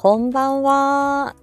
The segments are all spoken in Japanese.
こんばんは。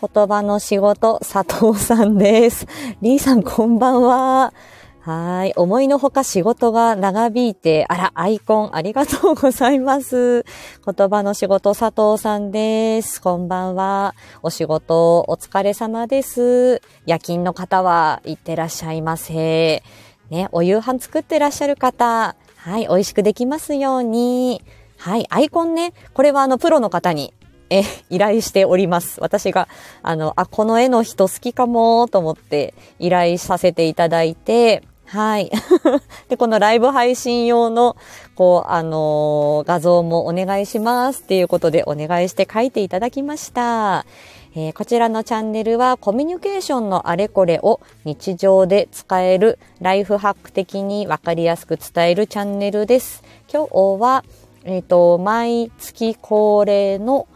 言葉の仕事、佐藤さんです。リーさん、こんばんは。はい。思いのほか仕事が長引いて、あら、アイコンありがとうございます。言葉の仕事、佐藤さんです。こんばんは。お仕事、お疲れ様です。夜勤の方は、いってらっしゃいませ。ね、お夕飯作ってらっしゃる方、はい、美味しくできますように。はい、アイコンね、これはあの、プロの方にえ、依頼しております。私が、あの、あ、この絵の人好きかもと思って依頼させていただいて、はい。で、このライブ配信用の、こう、あのー、画像もお願いしますっていうことでお願いして書いていただきました。えー、こちらのチャンネルはコミュニケーションのあれこれを日常で使えるライフハック的にわかりやすく伝えるチャンネルです。今日は、えっ、ー、と、毎月恒例の、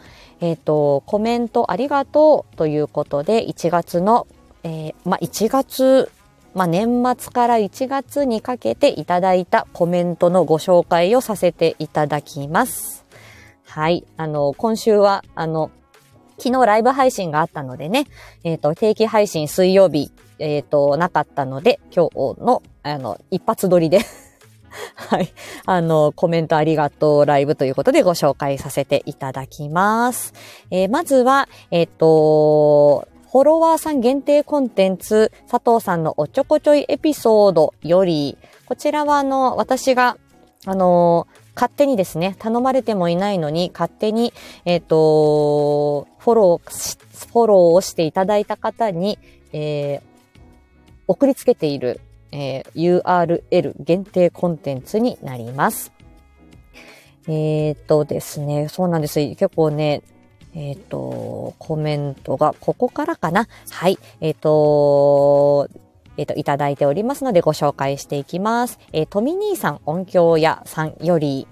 えっ、ー、と、コメントありがとうということで、1月の、えー、まあ、1月まあ、年末から1月にかけていただいたコメントのご紹介をさせていただきます。はい。あの、今週は、あの、昨日ライブ配信があったのでね、えっ、ー、と、定期配信水曜日、えっ、ー、と、なかったので、今日の、あの、一発撮りで はい。あの、コメントありがとうライブということでご紹介させていただきます。えー、まずは、えっ、ー、と、フォロワーさん限定コンテンツ、佐藤さんのおちょこちょいエピソードより、こちらはあの、私が、あの、勝手にですね、頼まれてもいないのに、勝手に、えっ、と、フォロー、フォローをしていただいた方に、えー、送りつけている、えー、URL 限定コンテンツになります。えっ、とですね、そうなんです。結構ね、えっ、ー、と、コメントがここからかな。はい。えっ、ー、と、えっ、ー、と、いただいておりますのでご紹介していきます。えー、トミ兄さん音響屋さんより、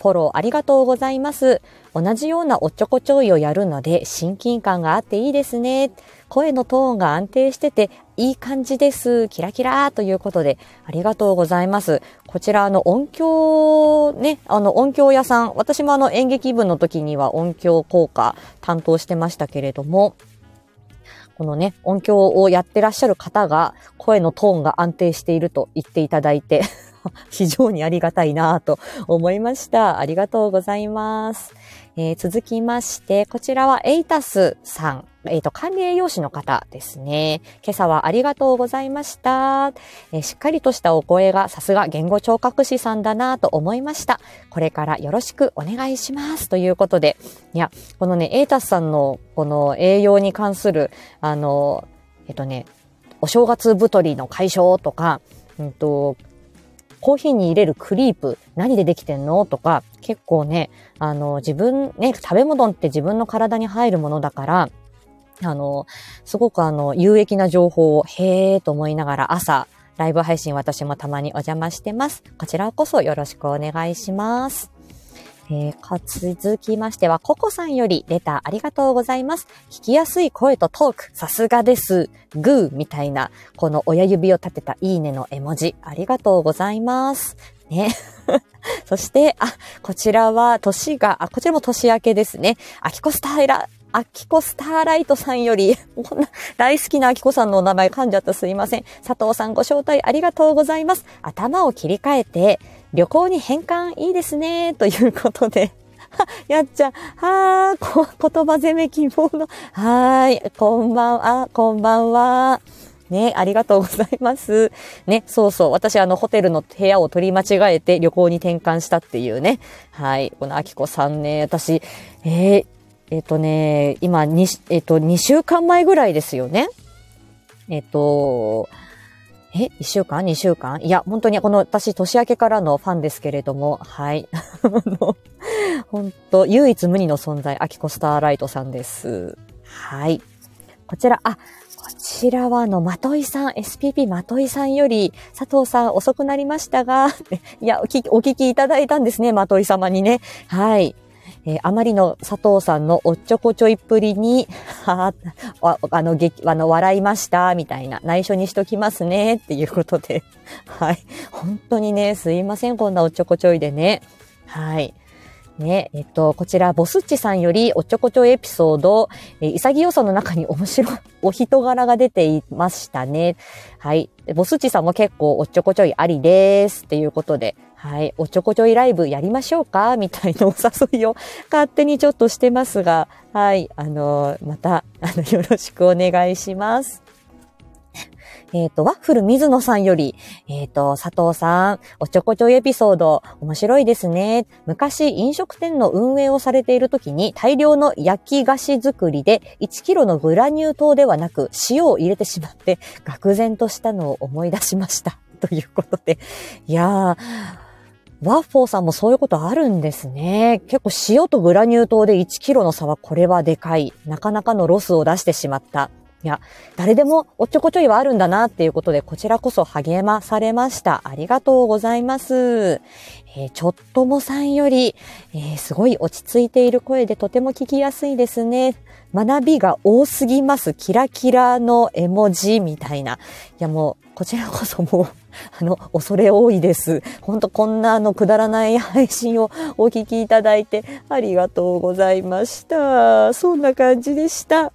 フォローありがとうございます。同じようなおっちょこちょいをやるので親近感があっていいですね。声のトーンが安定してていい感じです。キラキラということでありがとうございます。こちらあの音響ね、あの音響屋さん、私もあの演劇部の時には音響効果担当してましたけれども、このね、音響をやってらっしゃる方が声のトーンが安定していると言っていただいて 非常にありがたいなと思いました。ありがとうございます。えー、続きまして、こちらはエイタスさん。えっ、ー、と、管理栄養士の方ですね。今朝はありがとうございました。えー、しっかりとしたお声がさすが言語聴覚士さんだなと思いました。これからよろしくお願いします。ということで、いや、このね、エイタスさんのこの栄養に関する、あの、えっ、とね、お正月太りの解消とか、うんと、コーヒーに入れるクリープ、何でできてんのとか、結構ね、あの、自分、ね、食べ物って自分の体に入るものだから、あの、すごくあの、有益な情報を、へーと思いながら朝、ライブ配信私もたまにお邪魔してます。こちらこそよろしくお願いします。えー、続きましては、ココさんよりレターありがとうございます。聞きやすい声とトーク、さすがです。グーみたいな、この親指を立てたいいねの絵文字、ありがとうございます。ね。そして、あ、こちらは年が、あ、こちらも年明けですね。アキコスタイラ、アキコスターライトさんより、こんな大好きなアキコさんのお名前噛んじゃったすいません。佐藤さんご招待ありがとうございます。頭を切り替えて、旅行に変換いいですね、ということで。やっちゃはー、言葉攻め希望の、はーい、こんばんは、こんばんは。ね、ありがとうございます。ね、そうそう。私、あの、ホテルの部屋を取り間違えて旅行に転換したっていうね。はい。このあきこさんね、私、えー、えっ、ー、とね、今、に、えっ、ー、と、2週間前ぐらいですよね。えっ、ー、と、え、1週間 ?2 週間？いや、本当にこの私、年明けからのファンですけれども、はい。本当唯一無二の存在、アキコスターライトさんです。はい。こちら、あ、こちらはあの、まといさん、SPP まといさんより、佐藤さん遅くなりましたが、いやお聞きいただいたんですね、まとい様にね。はい。えー、あまりの佐藤さんのおっちょこちょいっぷりに、はあ、あの、げあの、笑いました、みたいな、内緒にしときますね、っていうことで、はい。本当にね、すいません、こんなおっちょこちょいでね。はい。ね、えっと、こちら、ボスッチさんよりおっちょこちょいエピソード、えー、潔さの中に 面白いお人柄が出ていましたね。はい。ボスッチさんも結構おっちょこちょいありです。っていうことで、はい。おちょこちょいライブやりましょうか？みたいなお誘いを勝手にちょっとしてますが、はい。あの、また、あの、よろしくお願いします。えっ、ー、と、ワッフル水野さんより、えっ、ー、と、佐藤さん、おちょこちょいエピソード、面白いですね。昔、飲食店の運営をされている時に、大量の焼き菓子作りで、1キロのグラニュー糖ではなく、塩を入れてしまって、愕然としたのを思い出しました。ということで。いやー、ワッフォーさんもそういうことあるんですね。結構塩とグラニュー糖で1キロの差はこれはでかい。なかなかのロスを出してしまった。いや、誰でもおっちょこちょいはあるんだなっていうことで、こちらこそ励まされました。ありがとうございます。えー、ちょっともさんより、えー、すごい落ち着いている声でとても聞きやすいですね。学びが多すぎます。キラキラの絵文字みたいな。いやもう、こちらこそもう、あの、恐れ多いです。ほんとこんなあの、くだらない配信を お聞きいただいてありがとうございました。そんな感じでした。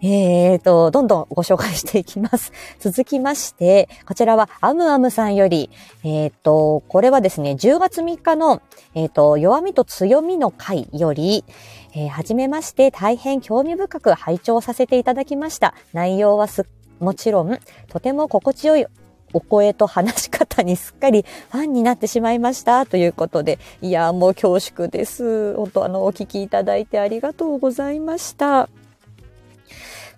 えーと、どんどんご紹介していきます。続きまして、こちらはアムアムさんより、えーと、これはですね、10月3日の、えーと、弱みと強みの回より、えー、はじめまして大変興味深く拝聴させていただきました。内容はす、もちろん、とても心地よいお声と話し方にすっかりファンになってしまいましたということで、いや、もう恐縮です。本当あの、お聞きいただいてありがとうございました。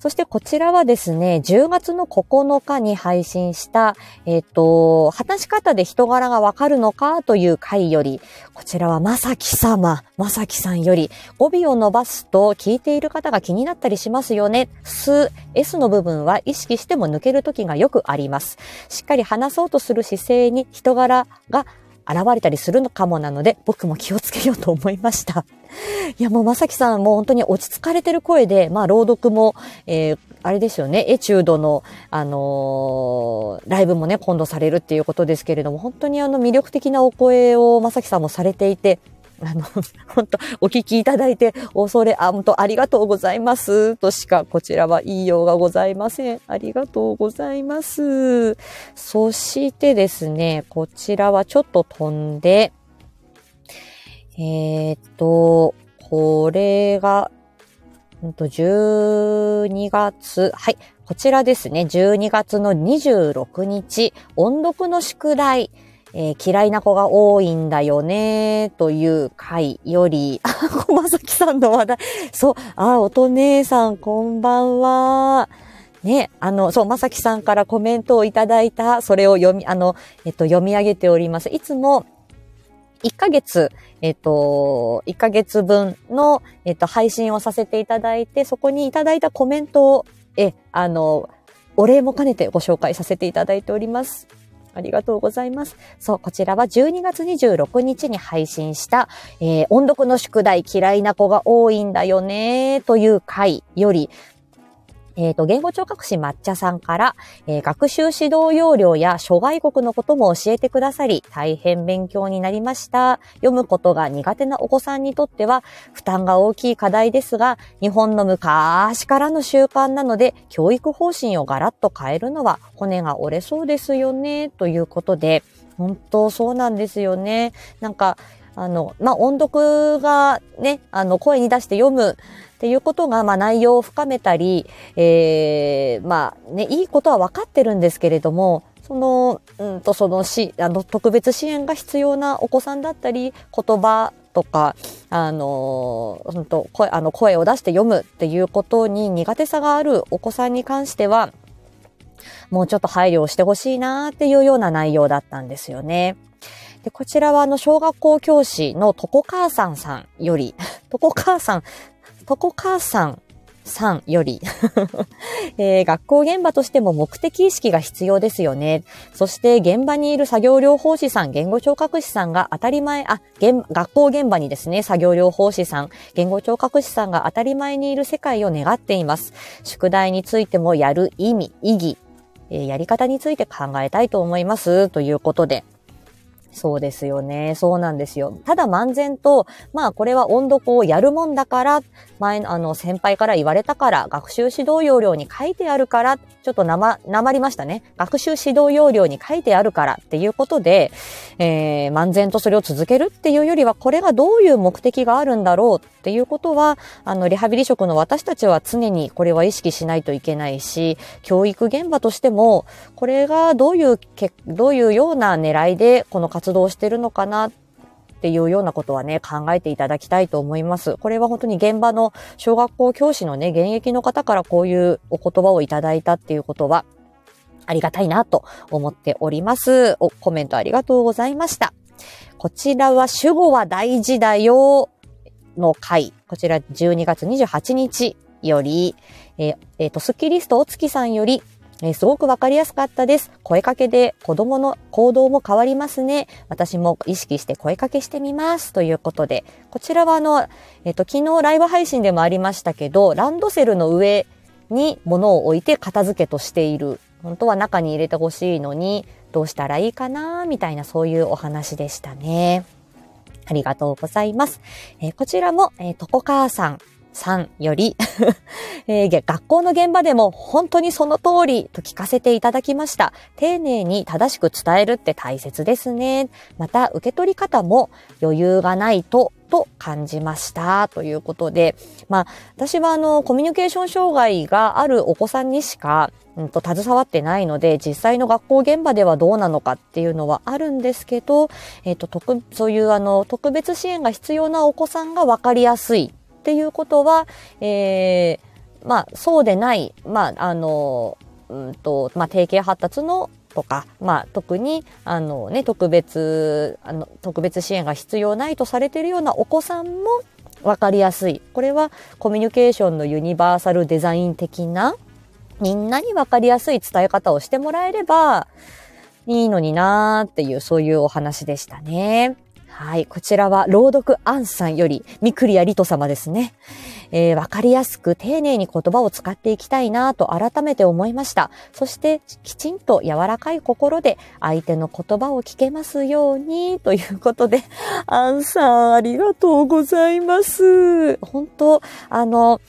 そしてこちらはですね、10月の9日に配信した、えっ、ー、と、話し方で人柄がわかるのかという回より、こちらはまさき様、まさきさんより、語尾を伸ばすと聞いている方が気になったりしますよね。す、S の部分は意識しても抜ける時がよくあります。しっかり話そうとする姿勢に人柄が現れたりするのかもなので、僕も気をつけようと思いました。いや、もうまさきさんもう本当に落ち着かれてる声で、まあ朗読も、えー、あれですよね、エチュードの、あのー、ライブもね、今度されるっていうことですけれども、本当にあの魅力的なお声をまさきさんもされていて、あの、本当お聞きいただいて、恐れ、あ、本当ありがとうございます。としか、こちらは言いようがございません。ありがとうございます。そしてですね、こちらはちょっと飛んで、えー、っと、これが、んと、12月、はい、こちらですね、12月の26日、音読の宿題、えー、嫌いな子が多いんだよね、という回より、あ、小まさきさんの話題。そう、あ、おと姉さん、こんばんは。ね、あの、そう、まさきさんからコメントをいただいた、それを読み、あの、えっと、読み上げております。いつも、1ヶ月、えっと、1ヶ月分の、えっと、配信をさせていただいて、そこにいただいたコメントを、え、あの、お礼も兼ねてご紹介させていただいております。ありがとうございます。そう、こちらは12月26日に配信した、えー、音読の宿題嫌いな子が多いんだよね、という回より、えっ、ー、と、言語聴覚士抹茶さんから、えー、学習指導要領や諸外国のことも教えてくださり、大変勉強になりました。読むことが苦手なお子さんにとっては、負担が大きい課題ですが、日本の昔からの習慣なので、教育方針をガラッと変えるのは骨が折れそうですよね、ということで、本当そうなんですよね。なんか、あの、まあ、音読がね、あの、声に出して読むっていうことが、まあ、内容を深めたり、えー、まあ、ね、いいことは分かってるんですけれども、その、うんと、そのし、あの、特別支援が必要なお子さんだったり、言葉とか、あの、本当声、あの、声を出して読むっていうことに苦手さがあるお子さんに関しては、もうちょっと配慮をしてほしいなっていうような内容だったんですよね。で、こちらはあの、小学校教師のとこ母さんさんより、とこ母さん、とこ母さんさんより えー、学校現場としても目的意識が必要ですよね。そして現場にいる作業療法士さん、言語聴覚士さんが当たり前、あ、学校現場にですね、作業療法士さん、言語聴覚士さんが当たり前にいる世界を願っています。宿題についてもやる意味、意義、えー、やり方について考えたいと思います。ということで。そうですよね。そうなんですよ。ただ漫然と、まあこれは音読をやるもんだから、前のあの先輩から言われたから、学習指導要領に書いてあるから、ちょっとなま、なまりましたね。学習指導要領に書いてあるからっていうことで、えー、漫然とそれを続けるっていうよりは、これがどういう目的があるんだろうっていうことは、あの、リハビリ職の私たちは常にこれは意識しないといけないし、教育現場としても、これがどういうけ、どういうような狙いでこの活活動してるのかなっていうようなことはね、考えていただきたいと思います。これは本当に現場の小学校教師のね、現役の方からこういうお言葉をいただいたっていうことは、ありがたいなと思っております。お、コメントありがとうございました。こちらは主語は大事だよの回。こちら12月28日より、えー、えー、と、スッキリストお月さんより、えー、すごくわかりやすかったです。声かけで子供の行動も変わりますね。私も意識して声かけしてみます。ということで、こちらはあの、えっ、ー、と、昨日ライブ配信でもありましたけど、ランドセルの上に物を置いて片付けとしている。本当は中に入れてほしいのに、どうしたらいいかなみたいなそういうお話でしたね。ありがとうございます。えー、こちらも、えー、とこかーさんさんより えー、学校の現場でも本当にその通りと聞かせていただきました。丁寧に正しく伝えるって大切ですね。また受け取り方も余裕がないとと感じました。ということで、まあ、私はあの、コミュニケーション障害があるお子さんにしか、うんと、携わってないので、実際の学校現場ではどうなのかっていうのはあるんですけど、えっ、と、特、そういうあの、特別支援が必要なお子さんがわかりやすいっていうことは、えー、まあ、そうでない、まあ、あの、うんと、まあ、定型発達のとか、まあ、特に、あのね、特別、あの、特別支援が必要ないとされているようなお子さんもわかりやすい。これはコミュニケーションのユニバーサルデザイン的な、みんなにわかりやすい伝え方をしてもらえればいいのになーっていう、そういうお話でしたね。はい。こちらは、朗読アンさんより、みくりやりと様ですね。えー、わかりやすく丁寧に言葉を使っていきたいなと改めて思いました。そして、きちんと柔らかい心で相手の言葉を聞けますように、ということで、アンさん、ありがとうございます。本当あの、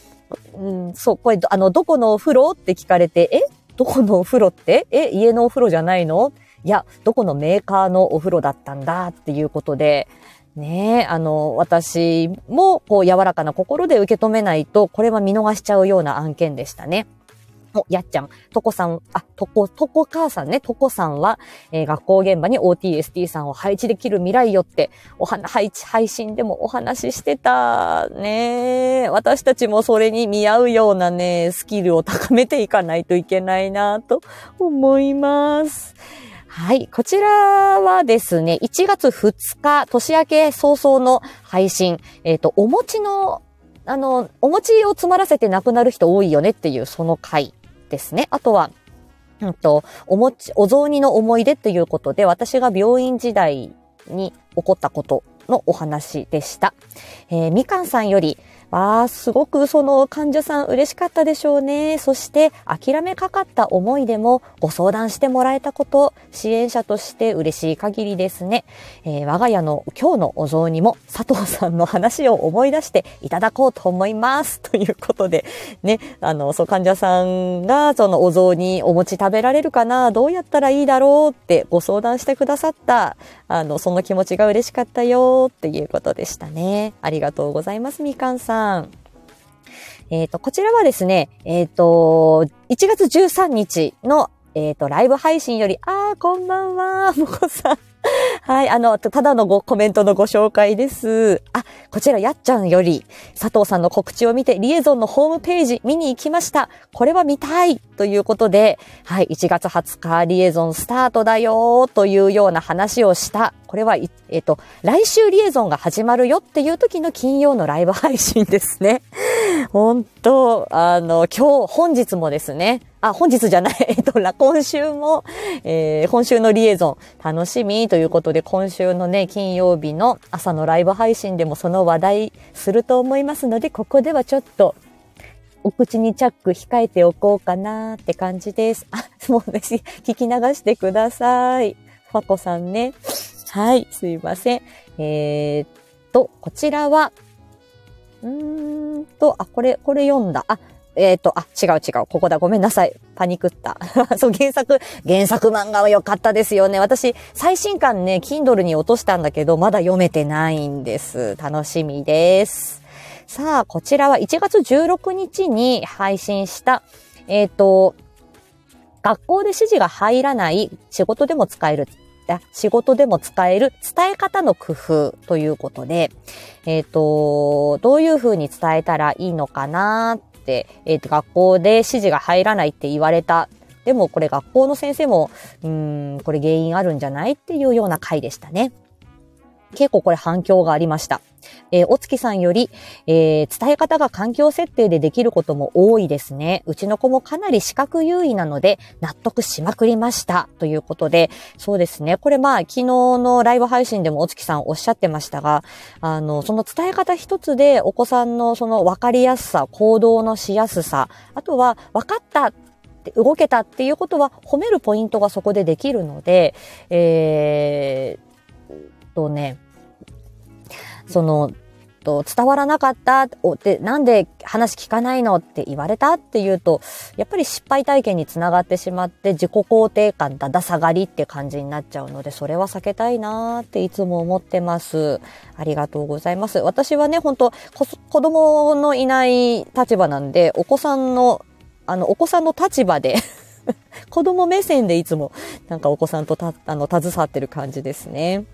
うん、そう、これ、あの、どこのお風呂って聞かれて、え？どこのお風呂って？え？家のお風呂じゃないの？いや、どこのメーカーのお風呂だったんだっていうことで、ねえ、あの、私も、こう、柔らかな心で受け止めないと、これは見逃しちゃうような案件でしたね。お、やっちゃん、とこさん、あ、とこ、とこ母さんね、とこさんは、えー、学校現場に OTST さんを配置できる未来よって、おは、配置、配信でもお話ししてた。ね私たちもそれに見合うようなね、スキルを高めていかないといけないなと思います。はい。こちらはですね、1月2日、年明け早々の配信。えっ、ー、と、お餅の、あの、お餅を詰まらせて亡くなる人多いよねっていうその回ですね。あとは、うんと、お餅、お雑煮の思い出っていうことで、私が病院時代に起こったことのお話でした。えー、みかんさんより、ああ、すごくその患者さん嬉しかったでしょうね。そして諦めかかった思いでもご相談してもらえたこと、支援者として嬉しい限りですね。えー、我が家の今日のお雑煮も佐藤さんの話を思い出していただこうと思います。ということで、ね、あの、そう患者さんがそのお雑煮お餅食べられるかな、どうやったらいいだろう？ってご相談してくださった、あの、その気持ちが嬉しかったよっていうことでしたね。ありがとうございます、みかんさん。えっ、ー、と、こちらはですね、えっ、ー、と、1月13日の、えっ、ー、と、ライブ配信より、あー、こんばんは、もこさん。はい、あの、ただのごコメントのご紹介です。あ、こちら、やっちゃんより、佐藤さんの告知を見て、リエゾンのホームページ見に行きました。これは見たいということで、はい、1月20日、リエゾンスタートだよというような話をした。これは、えっ、ー、と、来週リエゾンが始まるよっていう時の金曜のライブ配信ですね。本当あの、今日、本日もですね、あ、本日じゃない、えっと、今週も、えー、今週のリエゾン楽しみということで、今週のね、金曜日の朝のライブ配信でもその話題すると思いますので、ここではちょっと、お口にチャック控えておこうかなって感じです。あ、もうね、聞き流してください。ファコさんね。はい、すいません。えー、っと、こちらは、うーんと、あ、これ、これ読んだ。あ、えっ、ー、と、あ、違う違う。ここだ。ごめんなさい。パニクった。そう、原作、原作漫画は良かったですよね。私、最新刊ね、Kindle に落としたんだけど、まだ読めてないんです。楽しみです。さあ、こちらは1月16日に配信した、えっ、ー、と、学校で指示が入らない仕事でも使える仕事でも使える伝え方の工夫ということで、えっ、ー、と、どういうふうに伝えたらいいのかなって、えっ、ー、と、学校で指示が入らないって言われた。でもこれ学校の先生も、うん、これ原因あるんじゃないっていうような回でしたね。結構これ反響がありました。えー、お月さんより、えー、伝え方が環境設定でできることも多いですね。うちの子もかなり視覚優位なので、納得しまくりました。ということで、そうですね。これまあ、昨日のライブ配信でもお月さんおっしゃってましたが、あの、その伝え方一つでお子さんのその分かりやすさ、行動のしやすさ、あとは分かった動けたっていうことは褒めるポイントがそこでできるので、えー、とね、その、と伝わらなかったって、なんで話聞かないのって言われたっていうと、やっぱり失敗体験につながってしまって、自己肯定感だだ下がりって感じになっちゃうので、それは避けたいなーっていつも思ってます。ありがとうございます。私はね、本当子供のいない立場なんで、お子さんの、あの、お子さんの立場で 子供目線でいつもなんかお子さんとた、あの、携わってる感じですね。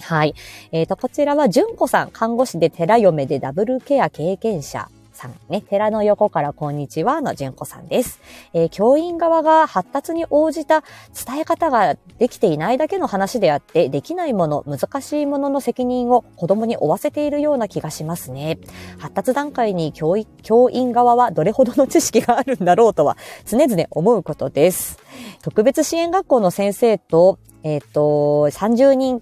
はい。えっ、ー、と、こちらは、純子さん、看護師で寺嫁でダブルケア経験者さんね、寺の横からこんにちはの純子さんです。えー、教員側が発達に応じた伝え方ができていないだけの話であって、できないもの、難しいものの責任を子供に負わせているような気がしますね。発達段階に教教員側はどれほどの知識があるんだろうとは常々思うことです。特別支援学校の先生と、えっ、ー、と、30人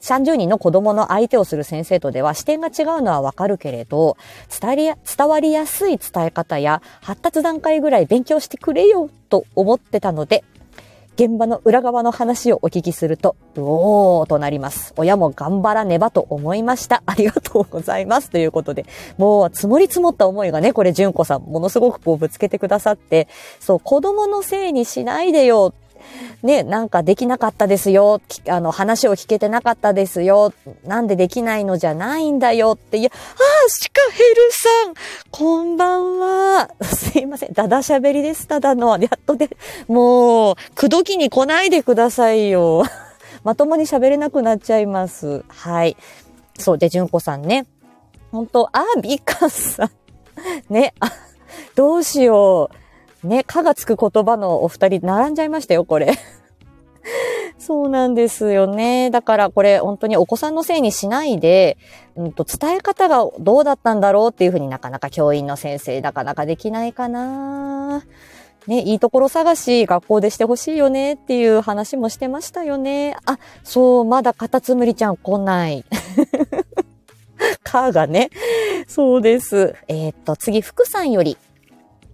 30人の子供の相手をする先生とでは視点が違うのはわかるけれど、伝、わりやすい伝え方や発達段階ぐらい勉強してくれよと思ってたので、現場の裏側の話をお聞きすると、うおーとなります。親も頑張らねばと思いました。ありがとうございます。ということで、もう積もり積もった思いがね、これ、純子さん、ものすごくこうぶつけてくださって、そう、子供のせいにしないでよね、なんかできなかったですよ。あの、話を聞けてなかったですよ。なんでできないのじゃないんだよっていう。あ、シカヘルさんこんばんは。すいません。だだ喋りです。ただの。やっとで、もう、くどきに来ないでくださいよ。まともに喋れなくなっちゃいます。はい。そう。で、純子さんね。本当あ、ビカさん。ね、あ、どうしよう。ね、かがつく言葉のお二人並んじゃいましたよ、これ。そうなんですよね。だからこれ本当にお子さんのせいにしないで、うんと、伝え方がどうだったんだろうっていうふうになかなか教員の先生なかなかできないかな。ね、いいところ探し学校でしてほしいよねっていう話もしてましたよね。あ、そう、まだカタツムリちゃん来ない。かがね。そうです。えー、っと、次、福さんより、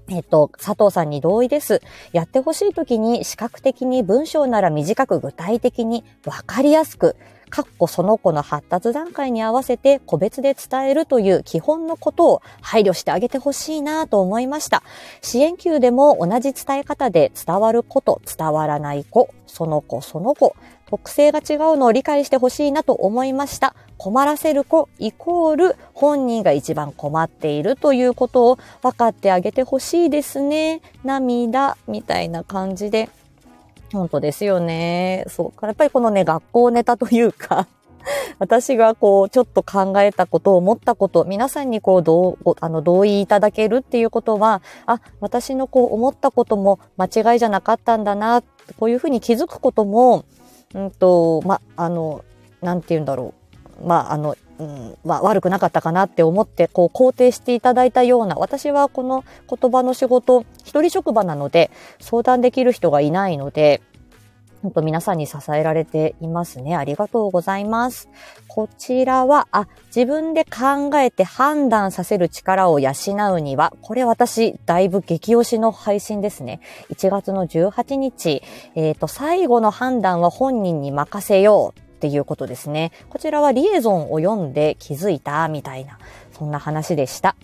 えっと、佐藤さんに同意です。やってほしい時に視覚的に文章なら短く具体的にわかりやすく、かっこその子の発達段階に合わせて個別で伝えるという基本のことを配慮してあげてほしいなと思いました。支援級でも同じ伝え方で伝わる子と伝わらない子、その子その子、特性が違うのを理解してほしいなと思いました。困らせる子イコール本人が一番困っているということを分かってあげてほしいですね。涙みたいな感じで。本当ですよね。そう。やっぱりこのね、学校ネタというか 私がこう、ちょっと考えたこと、思ったこと、皆さんにこう、どう、あの、同意いただけるっていうことは、あ、私のこう、思ったことも間違いじゃなかったんだな、こういうふうに気づくことも、うんと、ま、あの、なんて言うんだろう。まあ、あの、うん、まあ、悪くなかったかなって思って、こう、肯定していただいたような、私はこの言葉の仕事、一人職場なので、相談できる人がいないので、本当皆さんに支えられていますね。ありがとうございます。こちらは、あ、自分で考えて判断させる力を養うには、これ私、だいぶ激推しの配信ですね。1月の18日、えっ、ー、と、最後の判断は本人に任せよう。っていうことですね。こちらはリエゾンを読んで気づいたみたいな、そんな話でした。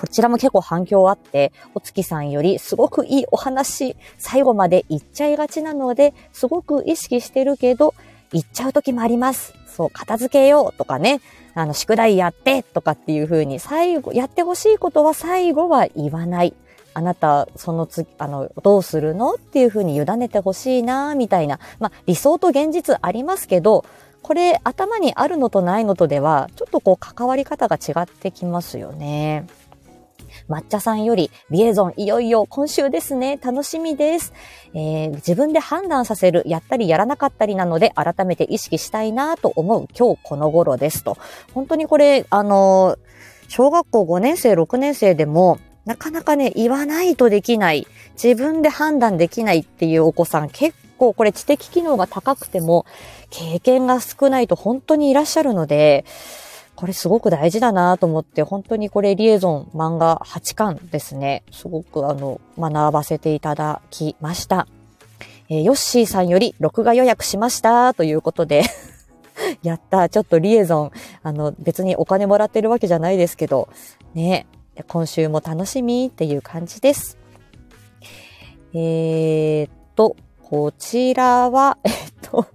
こちらも結構反響あって、お月さんよりすごくいいお話、最後まで言っちゃいがちなので、すごく意識してるけど、言っちゃう時もあります。そう、片付けようとかね、あの、宿題やってとかっていう風に、最後、やってほしいことは最後は言わない。あなた、その次、あの、どうするのっていう風に委ねてほしいな、みたいな。まあ、理想と現実ありますけど、これ頭にあるのとないのとでは、ちょっとこう関わり方が違ってきますよね。抹茶さんより、リエゾンいよいよ今週ですね。楽しみです。えー、自分で判断させる、やったりやらなかったりなので、改めて意識したいなと思う今日この頃ですと。本当にこれ、あの小学校5年生、6年生でも、なかなかね、言わないとできない、自分で判断できないっていうお子さん結構これ知的機能が高くても経験が少ないと本当にいらっしゃるので、これすごく大事だなと思って、本当にこれリエゾン漫画8巻ですね。すごくあの、学ばせていただきました。えー、ヨッシーさんより録画予約しましたということで やった。ちょっとリエゾン、あの、別にお金もらってるわけじゃないですけど、ね、今週も楽しみっていう感じです。えー、っと、こちらは、えっと、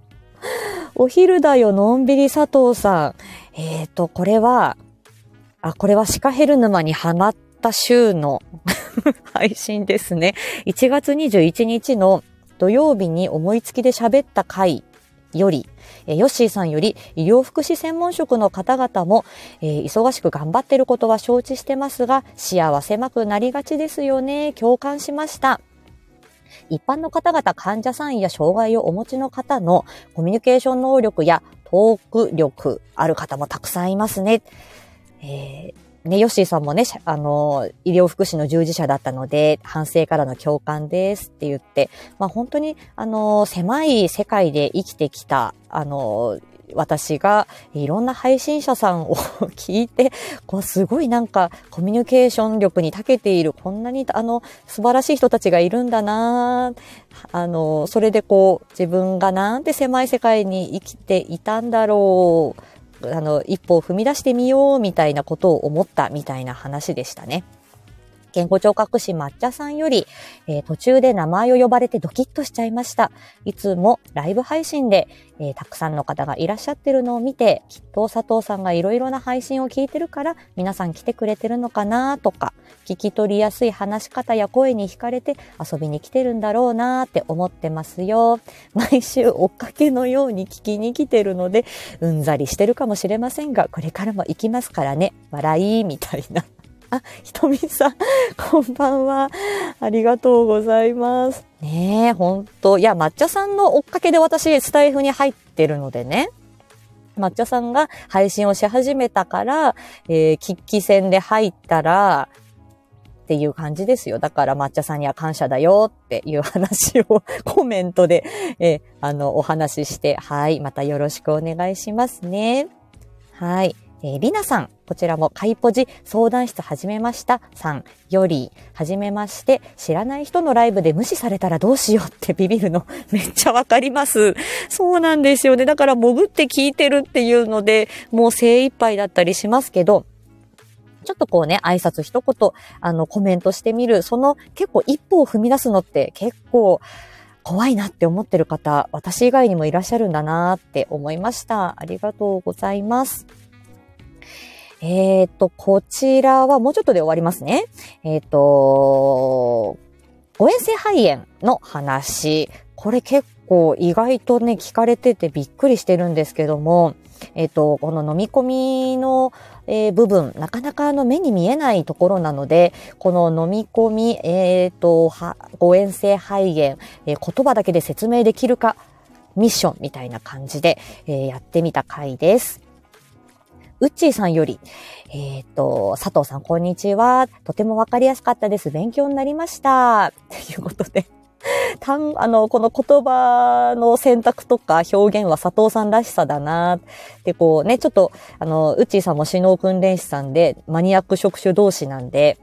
お昼だよ、のんびり佐藤さん。えっ、と、これは、あ、これはシカヘル沼にハマった週の 配信ですね。1月21日の土曜日に思いつきで喋った回より、えヨッシーさんより医療福祉専門職の方々も、えー、忙しく頑張っていることは承知してますが、視野は狭くなりがちですよね。共感しました。一般の方々、患者さんや障害をお持ちの方のコミュニケーション能力やトーク力ある方もたくさんいますね。えー、ね、ヨッシーさんもね、あの、医療福祉の従事者だったので、反省からの共感ですって言って、まあ本当に、あの、狭い世界で生きてきた、あの、私がいろんな配信者さんを 聞いて、こうすごいなんかコミュニケーション力に長けている、こんなにあの素晴らしい人たちがいるんだなあの、それでこう自分がなんて狭い世界に生きていたんだろう、あの、一歩を踏み出してみようみたいなことを思ったみたいな話でしたね。健康聴覚士抹茶さんより、えー、途中で名前を呼ばれてドキッとしちゃいました。いつもライブ配信で、えー、たくさんの方がいらっしゃってるのを見て、きっと佐藤さんがいろいろな配信を聞いてるから皆さん来てくれてるのかなとか、聞き取りやすい話し方や声に惹かれて遊びに来てるんだろうなって思ってますよ。毎週追っかけのように聞きに来てるので、うんざりしてるかもしれませんが、これからも行きますからね。笑い、みたいな。あ、ひとみさん、こんばんは。ありがとうございます。ねえ、ほんと。いや、抹茶さんの追っかけで私、スタイフに入ってるのでね。抹茶さんが配信をし始めたから、えー、喫起戦で入ったら、っていう感じですよ。だから抹茶さんには感謝だよっていう話を コメントで、えー、あの、お話しして、はい、またよろしくお願いしますね。はい。えー、りなさん、こちらもカイポジ相談室始めましたさんより、はじめまして、知らない人のライブで無視されたらどうしようって ビビるのめっちゃわかります。そうなんですよね。だから潜って聞いてるっていうので、もう精一杯だったりしますけど、ちょっとこうね、挨拶一言、あの、コメントしてみる、その結構一歩を踏み出すのって結構、怖いなって思ってる方、私以外にもいらっしゃるんだなって思いました。ありがとうございます。えっ、ー、と、こちらはもうちょっとで終わりますね。えっ、ー、と、誤嚥性肺炎の話。これ結構意外とね、聞かれててびっくりしてるんですけども、えっ、ー、と、この飲み込みの、えー、部分、なかなかあの目に見えないところなので、この飲み込み、えっ、ー、と、誤嚥性肺炎、えー、言葉だけで説明できるか、ミッションみたいな感じで、え、やってみた回です。うっちーさんより、えっ、ー、と、佐藤さん、こんにちは。とてもわかりやすかったです。勉強になりました。ということで。たん、あの、この言葉の選択とか表現は佐藤さんらしさだなで、こうね、ちょっと、あの、うっちーさんも首脳訓練士さんで、マニアック職種同士なんで、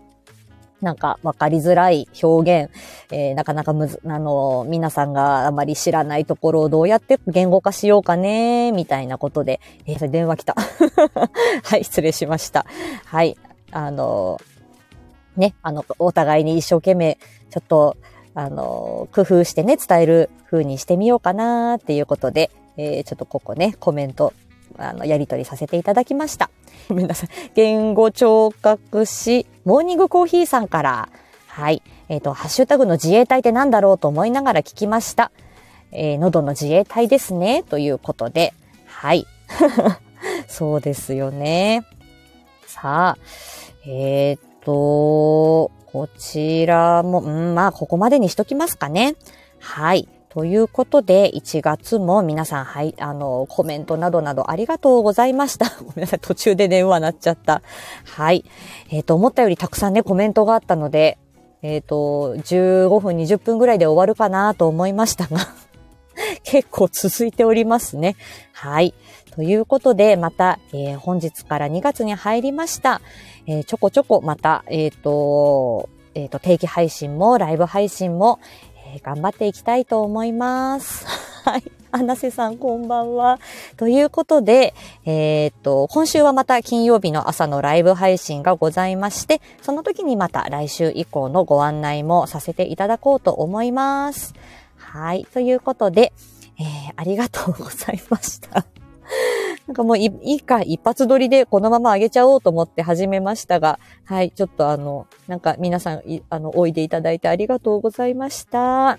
なんかわかりづらい表現、えー、なかなかむず、あの、皆さんがあまり知らないところをどうやって言語化しようかね、みたいなことで、えー、電話来た。はい、失礼しました。はい、あの、ね、あの、お互いに一生懸命、ちょっと、あの、工夫してね、伝える風にしてみようかなっていうことで、えー、ちょっとここね、コメント、あの、やり取りさせていただきました。ごめんなさい。言語聴覚士、モーニングコーヒーさんから、はい。えっ、ー、と、ハッシュタグの自衛隊って何だろうと思いながら聞きました。えー、喉の自衛隊ですね。ということで、はい。そうですよね。さあ、えっ、と、こちらも、うん、まあ、ここまでにしときますかね。はい。ということで、1月も皆さん、はい、あの、コメントなどなどありがとうございました。ごめんなさい、途中で電話なっちゃった。はい。えっ、ー、と、思ったよりたくさんね、コメントがあったので、えっ、ー、と、15分、20分ぐらいで終わるかなと思いましたが 結構続いておりますね。はい。ということで、また、えー、本日から2月に入りました。えー、ちょこちょこまた、えっ、ー、と、えっ、と、定期配信もライブ配信も、えー、頑張っていきたいと思います。はい。アナセさんこんばんは。ということで、えー、っと、今週はまた金曜日の朝のライブ配信がございまして、その時にまた来週以降のご案内もさせていただこうと思います。はい。ということで、えー、ありがとうございました。なんかもういいか、一発撮りでこのまま上げちゃおうと思って始めましたが、はい、ちょっとあの、なんか皆さん、あの、おいでいただいてありがとうございました。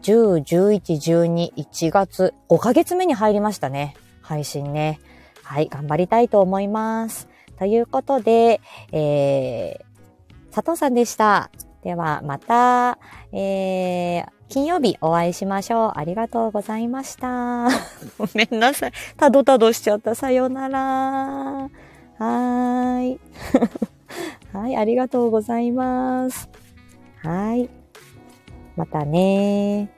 10、11、12、1月、5ヶ月目に入りましたね。配信ね。はい、頑張りたいと思います。ということで、えー、佐藤さんでした。では、また、えー、金曜日お会いしましょう。ありがとうございました。ごめんなさい。たどたどしちゃった。さようなら。はーい。はい、ありがとうございます。はい。またね